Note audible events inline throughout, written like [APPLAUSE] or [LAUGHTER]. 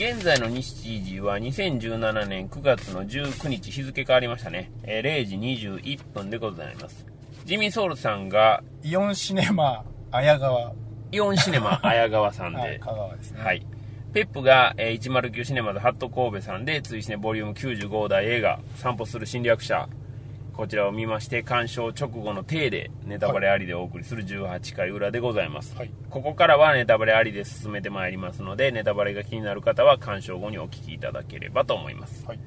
現在の日時は2017年9月の19日日付変わりましたね。えー0時21分でございます。ジミーソウルさんが、イオンシネマ綾川イオンシネマ綾川さんで、はい香川ですねはい。ペップが、えー109シネマズハット神戸さんで、追試ねボリューム95代映画、散歩する侵略者、こちらを見まして、鑑賞直後の体で、ネタバレありでお送りする18回裏でございます。はい。ここからはネタバレありで進めてまいりますので、ネタバレが気になる方は鑑賞後にお聞きいただければと思います。はい。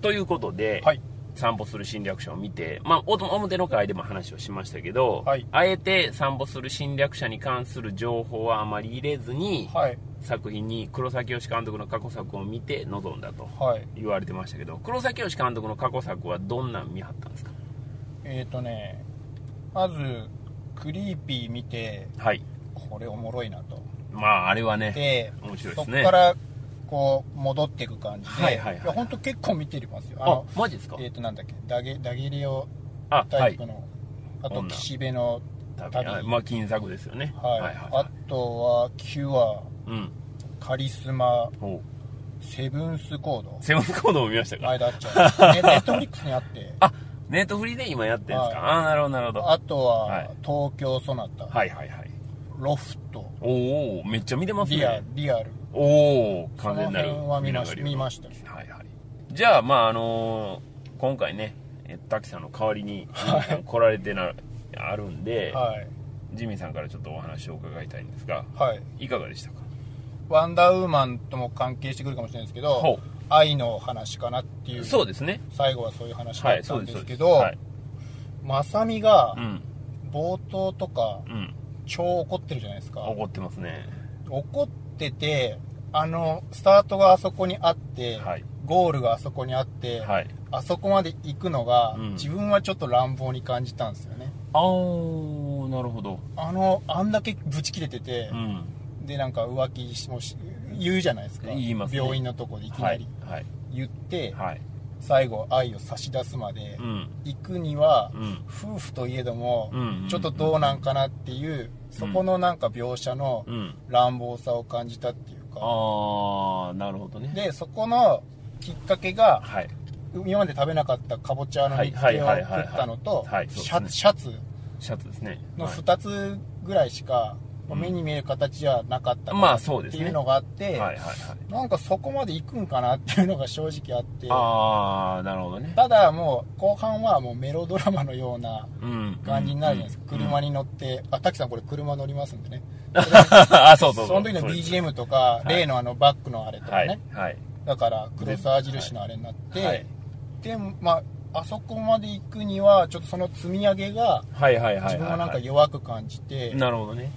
ということで、はい。散歩する侵略者を見て、まあ、お表の回でも話をしましたけど、はい。あえて散歩する侵略者に関する情報はあまり入れずに、はい。作品に黒崎義監督の過去作を見て臨んだとはい。言われてましたけど黒崎義監督の過去作はどんなん見張ったんですか？えっ、ー、とねまずクリーピー見てはい。これおもろいなと。まああれはねで面白いですね。そこからこう戻っていく感じで、はいはいはいや本当結構見てますよ。ああのマジですか？えっ、ー、となんだっけダゲダゲリオあはいタイプの、あと女。岸辺の旅。はいまあ金作ですよね。はい、あとはキュアうんカリスマセブンスコード。セブンスコードも見ましたか？前田あっちゃんネ [LAUGHS] ネットフリックスにあって。あネットフリで今やってるんですか、はい。ああなるほどなるほど。あとは、はい。東京ソナタ、はいはいはい。ロフト。おおめっちゃ見てますね。リアリアル。おお完全なるその辺は見まし見ました。はいはい。じゃあまああのー今回ねえ滝さんの代わりにはい。来られてなあるんで、はい。ジミーさんからちょっとお話を伺いたいんですがはい。いかがでしたか？ワンダーウーマンとも関係してくるかもしれないですけどほ愛の話かなっていうそうですね。最後はそういう話だったんですけど、はいまさみがうん。冒頭とかうん。超怒ってるじゃないですか。怒ってますね。怒っててあのスタートがあそこにあって、はい。ゴールがあそこにあって、はい。あそこまで行くのが、うん。自分はちょっと乱暴に感じたんですよね。あーなるほど。あのあんだけブチ切れててう、ん。でなんか浮気しもし言うじゃないですか。言いますね。病院のとこでいきなはいりはい。言って、はい。最後愛を差し出すまでうん。行くには、うん。夫婦といえども、うんちょっとどうなんかなっていう、そこのなんか描写のうん。乱暴さを感じたっていうか、ああなるほどね。でそこのきっかけがはい。今まで食べなかったかぼちゃの煮付けを食ったのとシャツ。シャツ。シャツですね。のはい2つぐらいしかうん。目に見える形じゃなかったかまなあそうですね。っていうのがあって、はいはいはい。なんかそこまで行くんかなっていうのが正直あって。ああなるほどね。ただもう後半はもうメロドラマのようなうん。感じになるじゃないですか、うん。車に乗ってあ滝さんこれ車乗りますんでね。[LAUGHS] あそうそうそう。その時の BGM とか、い。例のあのバックのあれとかはね、いはい。だから黒沢印のあれになって、はい。でまああそこまで行くにはちょっとその積み上げがはいはいはいはい自分はなんか弱く感じて、なるほどね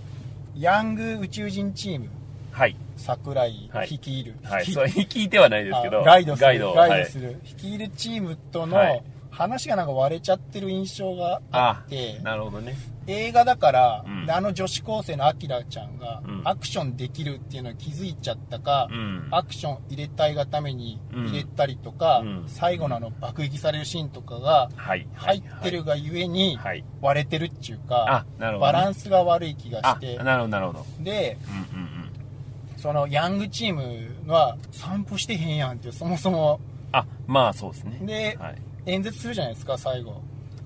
ヤング宇宙人チーム。はい。桜井はい。率いる、はい。率いそれ聞いてはないですけど。[LAUGHS] あガイドする。ガイドガイはい。ドする、率いるチームとのはい話がなんか割れちゃってる印象があって、なるほどね。映画だから、うん。であの女子高生のアキラちゃんがうん。アクションできるっていうのに気づいちゃったか、うん。アクション入れたいがために入れたりとか、うん。最後のあの爆撃されるシーンとかがはい。入ってるがゆえにはい。割れてるっていうか、バランスが悪い気があして。なるほどなるほど。でうんうんうん。そのヤングチームは散歩してへんやんってそもそも。あまあそうですね。ではい演説するじゃないですか最後。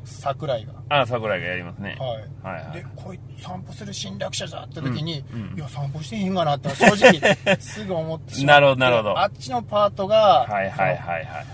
桜井が。あ桜井がやりますね。はい。はいはい。でこいつ散歩する侵略者だって時に、うんうん。いや散歩してへんがなって正直すぐ思ってしまって [LAUGHS] なるほどなるほど。あっちのパートが、はいはいはいはいはい。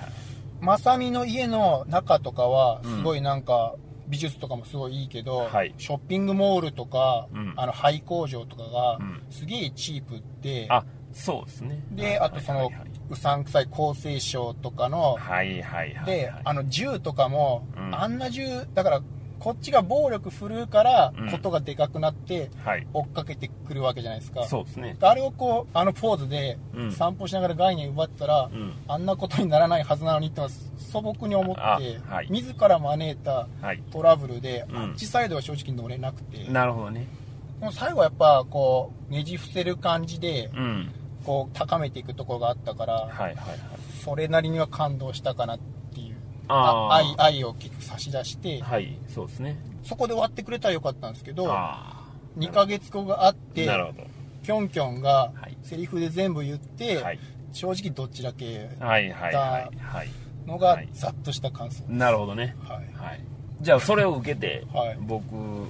まさみの家の中とかはすごいなんか、美術とかもすごいいいけど、はい。ショッピングモールとか、うん。あの廃工場とかがうん。すげえチープで、あそうですね。であとその、うさんくさい厚生省とかの、はいはいはいであの銃とかも、うん。あんな銃だからこっちが暴力振るうからうん。ことがでかくなってはい。追っかけてくるわけじゃないですか、そうですね。あれをこうあのポーズでうん。散歩しながら概念奪ったら、うん。あんなことにならないはずなのにってのは素朴に思って、あはい。自ら招いたはい。トラブルで、うん。あっちサイドは正直乗れなくて、なるほどね。もう最後はやっぱこうねじ伏せる感じでうんこう高めていくところがあったから、はいはいはい。それなりには感動したかなっていう。愛愛を結構差し出して、はいそうですね。そこで終わってくれたらよかったんですけどあ2ヶ月後があっあてなるほど。キョンキョンがはい。セリフで全部言って、はい。正直どちら系はいはいはいはい。のがはい。ざっとした感想です、なるほどね。はい。はいじゃあそれを受けてはい。僕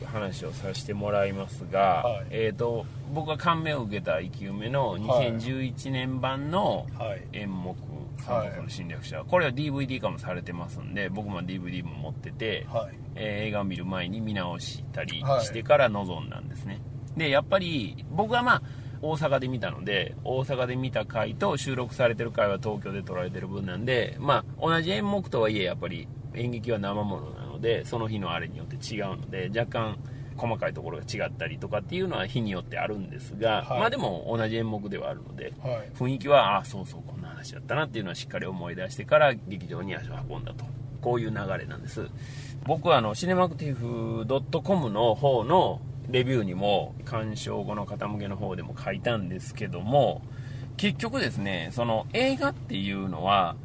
話をさせてもらいますが、はい。えっ、と僕が感銘を受けた生き埋めの2011年版のはい。演目「三国の侵略者」これは DVD 化もされてますんで僕も DVD も持ってて、はい。えー映画を見る前に見直したりはい。してから臨んだんですね、でやっぱり僕はまあ大阪で見たので大阪で見た回と収録されてる回は東京で撮られてる分なんでまあ同じ演目とはいえやっぱり演劇は生ものなのでその日のあれによって違うので若干細かいところが違ったりとかっていうのは日によってあるんですが、はい。まあでも同じ演目ではあるのではい。雰囲気はああそうそうこんな話だったなっていうのはしっかり思い出してから劇場に足を運んだと。こういう流れなんです。僕はあのシネマクティフ .com の方のレビューにも鑑賞後の傾けの方でも書いたんですけども結局ですねその映画っていうのは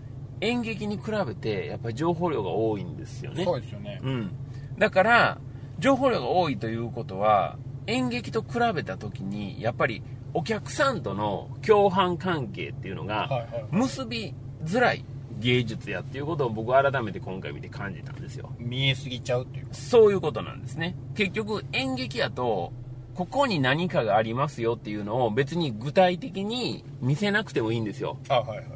演劇に比べてやっぱり情報量が多いんですよね。そうですよね。うん、だから情報量が多いということは演劇と比べた時にやっぱりお客さんとの共犯関係っていうのが結びづらい芸術やっていうことを僕は改めて今回見て感じたんですよ。見えすぎちゃうっていうそういうことなんですね。結局演劇やとここに何かがありますよっていうのを別に具体的に見せなくてもいいんですよ。あはいはい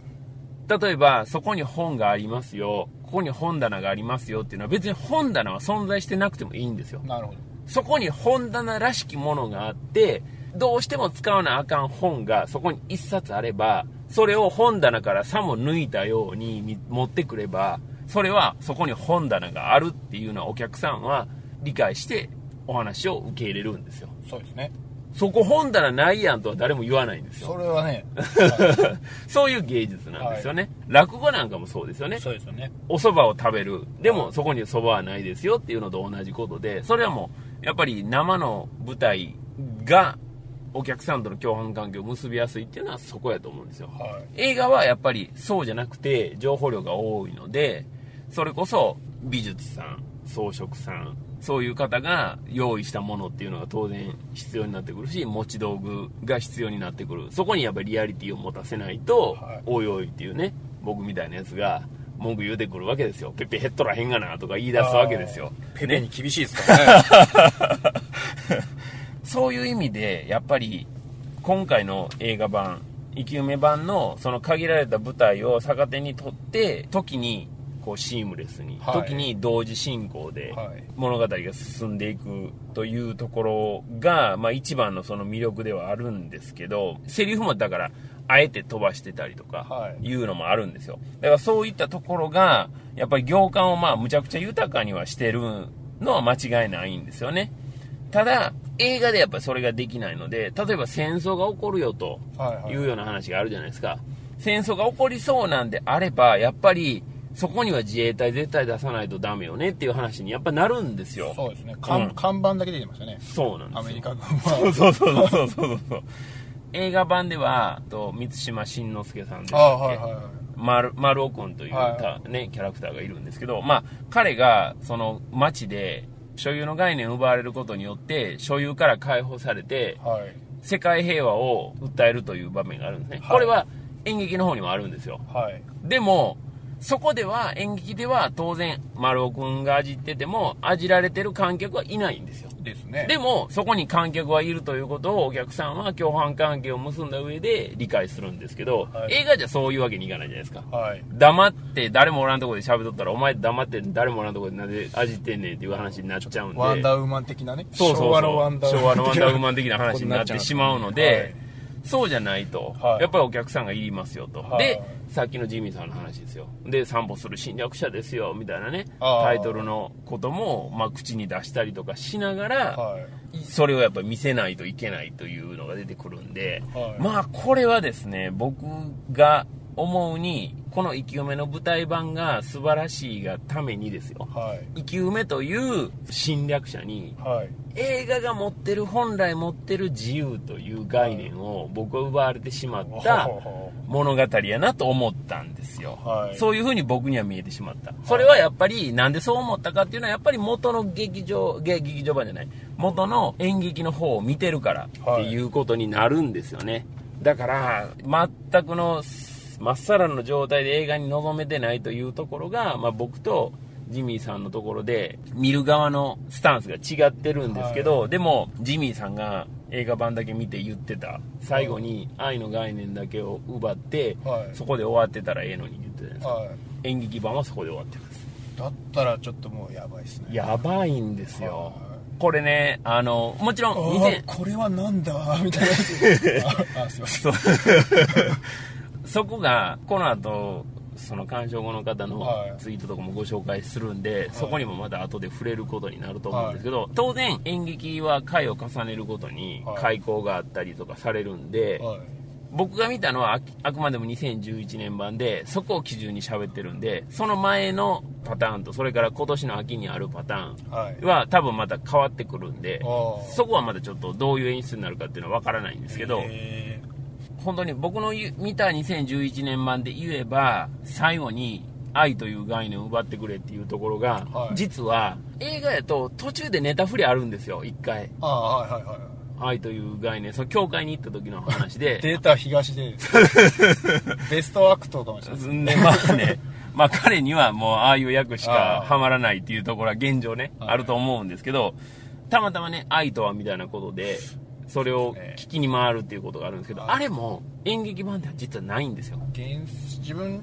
例えばそこに本がありますよ。ここに本棚がありますよっていうのは別に本棚は存在してなくてもいいんですよ。なるほど。そこに本棚らしきものがあってどうしても使わなあかん本がそこに1冊あればそれを本棚からさも抜いたようにみ持ってくればそれはそこに本棚があるっていうのはお客さんは理解してお話を受け入れるんですよ。そうですねそこ本棚ないやんとは誰も言わないんですよ。それはね。[LAUGHS] そういう芸術なんですよね、落語なんかもそうですよね。そうですよね。お蕎麦を食べる。でもそこに蕎麦はないですよっていうのと同じことでそれはもうやっぱり生の舞台がお客さんとの共犯関係を結びやすいっていうのはそこやと思うんですよ。はい。映画はやっぱりそうじゃなくて情報量が多いのでそれこそ美術さん装飾さんそういう方が用意したものっていうのが当然必要になってくるし持ち道具が必要になってくる。そこにやっぱりリアリティを持たせないと、はい。おいおいっていうね僕みたいなやつが文句言うてくるわけですよ。ペッペ減っとらへんがなとか言い出すわけですよ。ペペに厳しいですか？らね [LAUGHS] そういう意味でやっぱり今回の映画版生き埋め版のその限られた舞台を逆手にとって時にこうシームレスに、はい。時に同時進行ではい。物語が進んでいくというところが、まあ、一番のその魅力ではあるんですけどセリフもだからあえて飛ばしてたりとかはい。いうのもあるんですよ。だからそういったところがやっぱり行間をまあむちゃくちゃ豊かにはしてるのは間違いないんですよね。ただ映画でやっぱりそれができないので例えば戦争が起こるよというような話があるじゃないですか。戦争が起こりそうなんであればやっぱりそこには自衛隊絶対出さないとダメよねっていう話にやっぱなるんですよ。そうですね。看,、うん。看板だけ出てましたね。そうなんですよ。アメリカ軍そうはそうそうそうそうそうそう映画版ではと満島真之介さんでしたっはいはいはい丸丸尾君というはた、ね、キャラクターがいるんですけど、まあ、彼がその街で所有の概念を奪われることによって所有から解放されてはい世界平和を訴えるという場面があるんですね、はいこれは演劇の方にもあるんですよはいでもそこでは演劇では当然丸尾君が味ってても味られてる観客はいないんですよ。ですね。でもそこに観客はいるということをお客さんは共犯関係を結んだ上で理解するんですけど、はい。映画じゃそういうわけにいかないじゃないですか。はい。黙って誰もおらんとこで喋っとったらお前黙って誰もおらんとこでなんで味ってんねんっていう話になっちゃうんで。ワンダーウーマン的なね。そうそうそう。昭和のワンダー昭和のワンダーウーマン的な話になってしまうので、そうじゃないと、はい。やっぱりお客さんがいりますよと、はい。でさっきのジミーさんの話ですよ。で散歩する侵略者ですよみたいなね。タイトルのことも、まあ、口に出したりとかしながら、はい。それをやっぱり見せないといけないというのが出てくるんで、はい。まあこれはですね僕が思うにこの「生き埋め」の舞台版が素晴らしいがためにですよ。はい。生き埋めという侵略者にはい。映画が持ってる本来持ってる自由という概念を僕は奪われてしまった物語やなと思ったんですよ、はい。そういう風に僕には見えてしまった。それはやっぱりなんでそう思ったかっていうのはやっぱり元の劇場げ劇場版じゃない。元の演劇の方を見てるからっていうことになるんですよね。だから全くのまっさらの状態で映画に臨めてないというところが、まあ、僕とジミーさんのところで見る側のスタンスが違ってるんですけど、でもジミーさんが映画版だけ見て言ってた。最後に愛の概念だけを奪って、はい。そこで終わってたらええのに言ってたじゃないですか。はい。演劇版はそこで終わってます。だったらちょっっともうやばいですね。やばいんですよ。はこれねあのもちろんあ2000ーこれはなんだ？みたいな [LAUGHS] あすいませんそこがこの後その鑑賞後の方のはい。ツイートとかもご紹介するんで、そこにもまた後で触れることになると思うんですけど、当然演劇は回を重ねるごとにはい。開講があったりとかされるんで、はい。僕が見たのはあくまでも2011年版でそこを基準に喋ってるんでその前のパターンとそれから今年の秋にあるパターンはい。は多分また変わってくるんでそこはまだちょっとどういう演出になるかっていうのは分からないんですけど、へ本当に僕の見た2011年版で言えば最後に愛という概念を奪ってくれっていうところが、はい。実は映画やと途中でネタ振りあるんですよ一回。ーああはいはいはい。愛という概念。その教会に行った時の話で。データ東で。[LAUGHS] ベストアクトかもしれないでまあね。まあ彼にはもうああいう役しかはまらないっていうところは現状ねはい。あると思うんですけどたまたまね愛とはみたいなことでそれを聞きに回るっていうことがあるんですけど、はい。あれも演劇版では実はないんですよ。原自分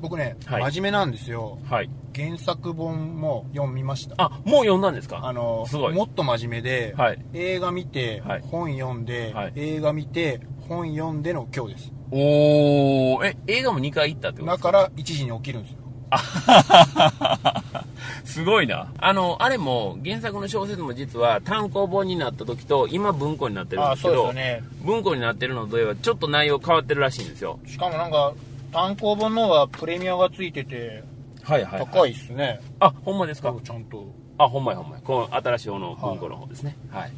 僕ね、はい。真面目なんですよ。はい。原作本も読みました。あもう読んだんですか？あのすごい。もっと真面目で、はい。映画見て、はい。本読んで、はい。映画見て本読んでの今日です。おおえ映画も2回行ったってことですか？だから1時に起きるんですよ [LAUGHS] すごいな。あのあれも原作の小説も実は単行本になった時と今文庫になってるんですけどね。文庫になってるのといえばちょっと内容変わってるらしいんですよ。しかもなんか単行本の方がプレミアがついててはいはい、高いっすね、あほんまですか？ちゃんと。あほんまやほんまや。この新しい方の文庫の方ですね。はい、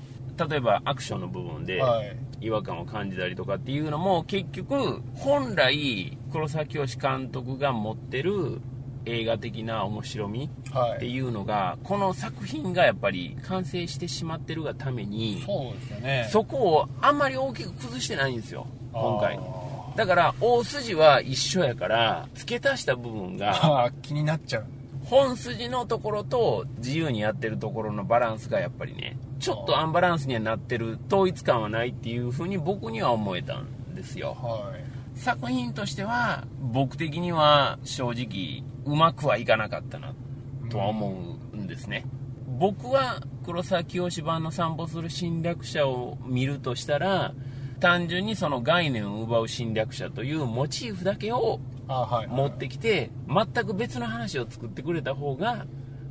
例えばアクションの部分ではい。違和感を感じたりとかっていうのも結局本来黒崎清監督が持ってる映画的な面白みはい。っていうのがこの作品がやっぱり完成してしまってるがためにそうですよね。そこをあんまり大きく崩してないんですよ今回。あだから大筋は一緒やから付け足した部分ーが [LAUGHS] 気になっちゃう。本筋のところと自由にやってるところのバランスがやっぱりねちょっとアンバランスにはなってる統一感はないっていうふうに僕には思えたんですよ。はい作品としては僕的には正直うまくはいかなかったなとは思うんですね、僕は黒沢清版の散歩する侵略者を見るとしたら単純にその概念を奪う侵略者というモチーフだけを持ってきて全く別の話を作ってくれた方が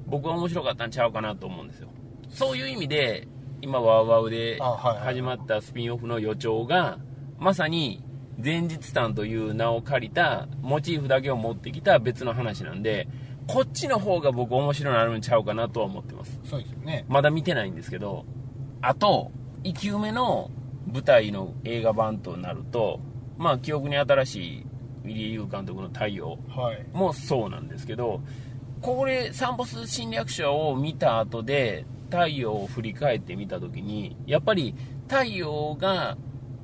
僕は面白かったんちゃうかなと思うんですよ。そういう意味で今ワウワウで始まったスピンオフの予兆がまさに前日譚という名を借りたモチーフだけを持ってきた別の話なんでこっちの方が僕面白いなるんちゃうかなとは思ってます。そうですよね。まだ見てないんですけどあと生き埋めの舞台の映画版となるとまあ記憶に新しいウィリー・ユー監督の「太陽はい」もそうなんですけどこれサンボス侵略者を見た後で太陽を振り返ってみた時にやっぱり太陽が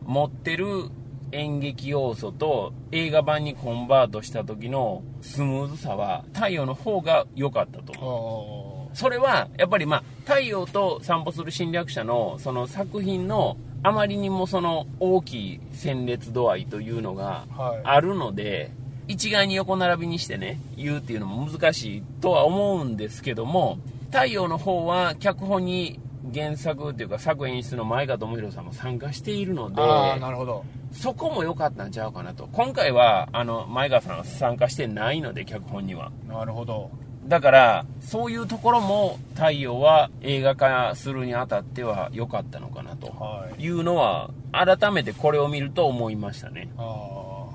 持ってる演劇要素と映画版にコンバートした時のスムーズさは太陽の方が良かったと思う。あそれはやっぱりまあ太陽と散歩する侵略者のその作品のあまりにもその大きい戦列度合いというのがはい。あるので、一概に横並びにしてね言うっていうのも難しいとは思うんですけども太陽の方は脚本に原作っていうか作演出の前川智弘さんも参加しているのであーなるほど。そこも良かったんちゃうかなと。今回はあの前川さんは参加してないので脚本には。なるほど。だからそういうところも太陽は映画化するにあたっては良かったのかなと。はい。いうのは改めてこれを見ると思いましたね。あ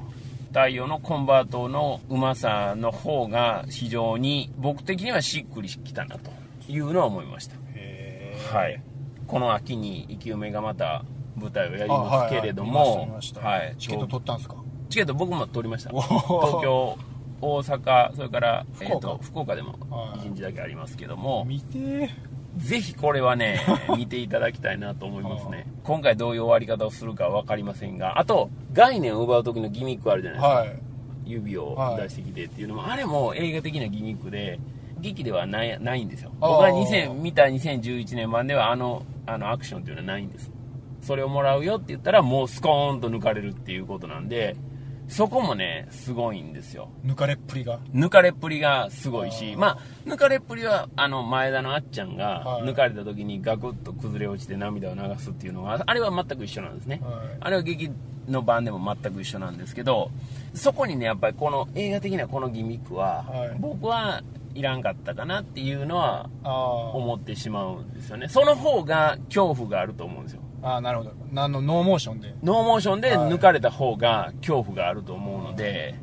太陽のコンバートのうまさの方が非常に僕的にはしっくりきたなというのは思いましたはい。この秋に生き埋めがまた舞台をやりあますけれども。はい。チケット取ったんですか？チケット僕も取りました。お東ー京大阪それから、えー、福岡と福岡でもはい。1日だけありますけども。見てー。ぜひこれはね [LAUGHS] 見ていただきたいなと思いますね。今回どういう終わり方をするかは分かりませんがあと概念を奪う時のギミックあるじゃないですか、はい。指をはい。出してきてっていうのも、あれも映画的なギミックで劇ではないないんですよ。僕が2000見た2011年版ではあのあのアクションっていうのはないんです。それをもらうよって言ったらもうスコーンと抜かれるっていうことなんでそこもねすごいんですよ。抜かれっぷりが？抜かれっぷりがすごいしまあ抜かれっぷりはあの前田のあっちゃんがはい。抜かれた時にガクッと崩れ落ちて涙を流すっていうのはあれは全く一緒なんですね、はい。あれは劇の版でも全く一緒なんですけどそこにねやっぱりこの映画的なこのギミックは、はい僕はいらんかったかなっていうのは思ってしまうんですよね。その方が恐怖があると思うんですよ。あーなるほど。あのノーモーションで。ノーモーションではい。抜かれた方が恐怖があると思うので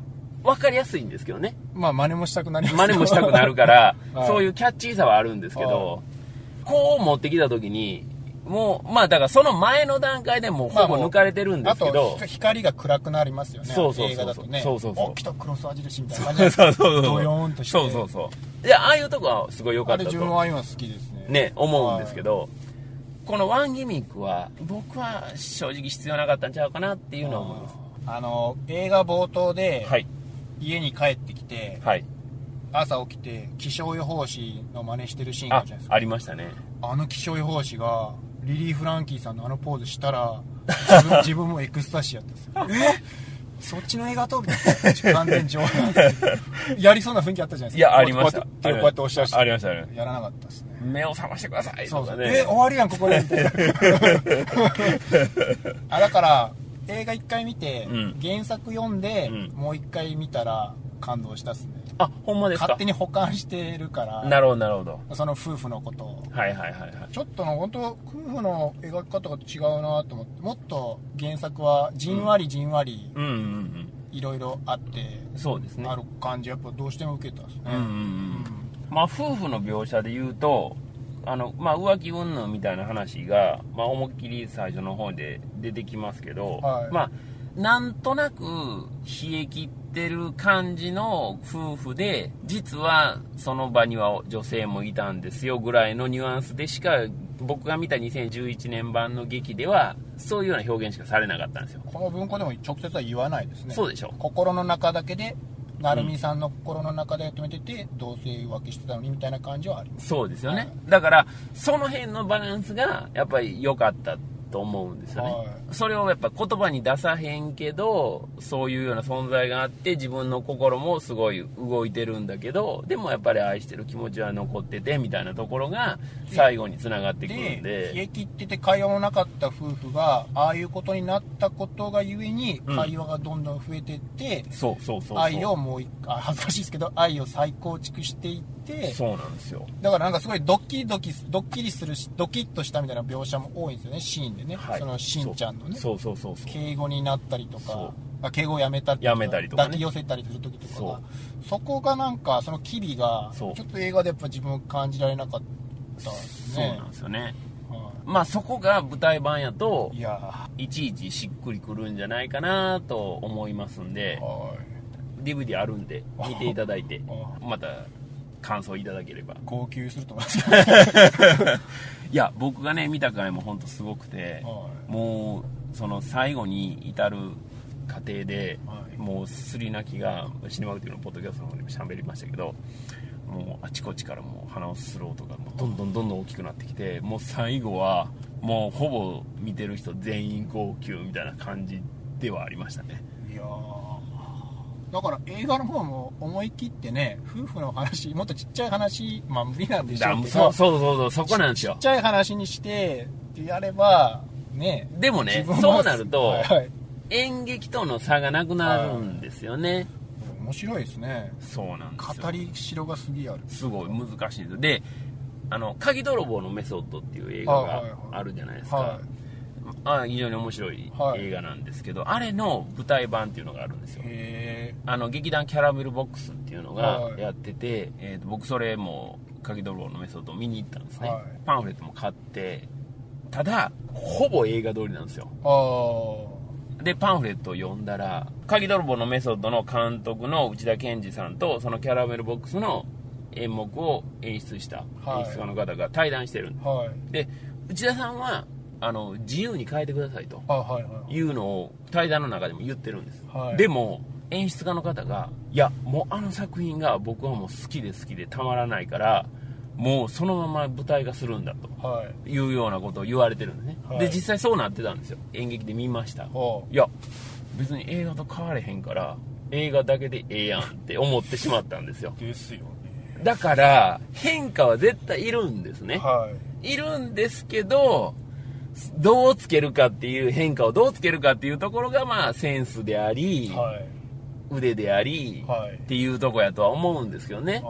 分かりやすいんですけどね。まあ真似もしたくなります真似もしたくなるから、[LAUGHS] はい。そういうキャッチーさはあるんですけど、こう持ってきた時に、もう、まあだからその前の段階でもうほぼ抜かれてるんですけあどと、ひ光が暗くなりますよね。そうそうそうそう。映画だとね。そうそうそう。お来たクロス矢印みたいな感じ [LAUGHS] そうでそうそう。ドヨーンとして。そうそうそう。いや、ああいうとこはすごい良かあれったと。自分は今好きですね。ね、思うんですけど、このワンギミックは、僕は正直必要なかったんちゃうかなっていうのは思います。あの映画冒頭ではい、家に帰ってきてはい。朝起きて気象予報士の真似してるシーンがああるじゃないです、か。ありましたね。あの気象予報士がリリー・フランキーさんのあのポーズしたら [LAUGHS] 自分自分もエクスタシーやったんですよ。え？そっちの映画と完全上手やりそうな雰囲気あったじゃないですか。いや、ありました。こうやって押し出してありました、ありました。やらなかったですね。目を覚ましてくださいそうそう、とかね。え終わりやんここで。[LAUGHS] あだから映画一回見て、うん。原作読んで、うん。もう一回見たら感動したっすねあ、ほんまですか？勝手に保管してるからなるほど、なるほど。その夫婦のことをはいはいはいはい。ちょっとの本当夫婦の描き方が違うなと思ってもっと原作はじんわりじんわりうんうんうん。いろいろあって、そうですね。ある感じやっぱどうしても受けたんですね、うんうんうん。まあ、夫婦の描写で言うと、あの、まあ、浮気云々みたいな話が、まあ、思いっきり最初の方で出てきますけど、はいまあ、なんとなく冷え切ってる感じの夫婦で、実はその場には女性もいたんですよぐらいのニュアンスでしか、僕が見た2011年版の劇では、そういうような表現しかされなかったんですよ。この文庫でも直接は言わないですね。そうでしょ心の中だけで成美さんの心の中で止めてて、同性浮気してたのにみたいな感じはあります。そうですよね、はい。だからその辺のバランスがやっぱり良かったと思うんですよね、はいそれをやっぱ言葉に出さへんけどそういうような存在があって自分の心もすごい動いてるんだけどでもやっぱり愛してる気持ちは残っててみたいなところが最後につながってくるんで。冷でえ切ってて会話もなかった夫婦がああいうことになったことがゆえにうん。会話がどんどん増えてって、そうそうそうそう。愛をもう一回恥ずかしいですけど愛を再構築していってそうなんですよ。だからなんかすごいドッキリドキドッキリするしドキッとしたみたいな描写も多いんですよねシーンでね、はい。そのしんちゃんのね。そうそうそうそう。敬語になったりとかあ敬語をやめたりやめたりとかね。抱き寄せたりする時とかそがそこがなんかその機微がちょっと映画でやっぱ自分感じられなかったですね。そうなんですよね。はまあそこが舞台版やといちいちしっくりくるんじゃないかなと思いますんで DVD あるんで見ていただいてあ [LAUGHS] また感想いただければ。号泣すると思います。け [LAUGHS] どいや僕がね見た回も本当すごくてはもうその最後に至る過程ではい。もうすり泣きがシネマグティブのポッドキャストの方でも喋りましたけどもうあちこちからもう鼻をする音がもうどんどんどんどん大きくなってきてもう最後はもうほぼ見てる人全員号泣みたいな感じではありましたねだから映画の方も思い切ってね夫婦の話もっとちっちゃい話まあ無理なんでしょだうけどそうそうそうそうそこなんですよ。ちっちゃい話にしてってやればねでもねそうなると、はいはい。演劇との差がなくなるんですよね、面白いですね。そうなんですよ。語りしろがすげえある。すごい難しいんです。であの鍵泥棒のメソッドっていう映画があるじゃないですか、はあ非常に面白いはい。映画なんですけど、あれの舞台版っていうのがあるんですよ。あの劇団キャラメルボックスっていうのがはい。やってて、えーと僕それも鍵泥棒のメソッドを見に行ったんですね、はい。パンフレットも買ってただほぼ映画通りなんですよ。でパンフレットを読んだら鍵泥棒のメソッドの監督の内田健二さんとそのキャラメルボックスの演目を演出したはい。演出家の方が対談してるんでで内田さんはあの自由に変えてくださいというのを対談の中でも言ってるんです、はい。でも演出家の方がいやもうあの作品が僕はもう好きで好きでたまらないからもうそのまま舞台化するんだとはい。いうようなことを言われてるんですね、はい。で実際そうなってたんですよ。演劇で見ました。ほいや別に映画と変われへんから映画だけでええやんって思ってしまったんですよ。う [LAUGHS] ですよね。だから変化は絶対いるんですね。はい。いるんですけどどうつけるかっていう変化をどうつけるかっていうところがまあセンスであり、はい。腕であり、はい。っていうとこやとは思うんですけどね。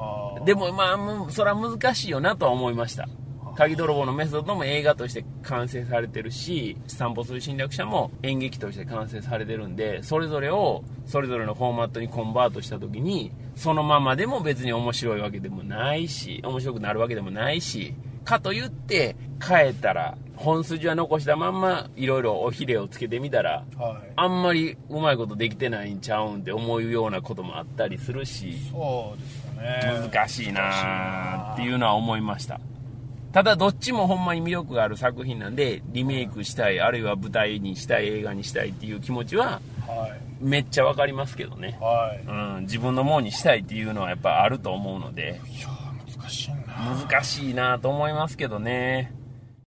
でもまあそれは難しいよなとは思いました。鍵泥棒のメソッドも映画として完成されてるし散歩する侵略者も演劇として完成されてるんでそれぞれをそれぞれのフォーマットにコンバートした時にそのままでも別に面白いわけでもないし面白くなるわけでもないしかといって変えたら本筋は残したまんまいろいろおひれをつけてみたらはい。あんまりうまいことできてないんちゃうんって思うようなこともあったりするしそうですよね。難しいなっていうのは思いました。ただどっちもほんまに魅力がある作品なんでリメイクしたいあるいは舞台にしたい映画にしたいっていう気持ちははい。めっちゃわかりますけどね、はい。うん、自分のものにしたいっていうのはやっぱあると思うので。いやー難しいな難しいなと思いますけどね。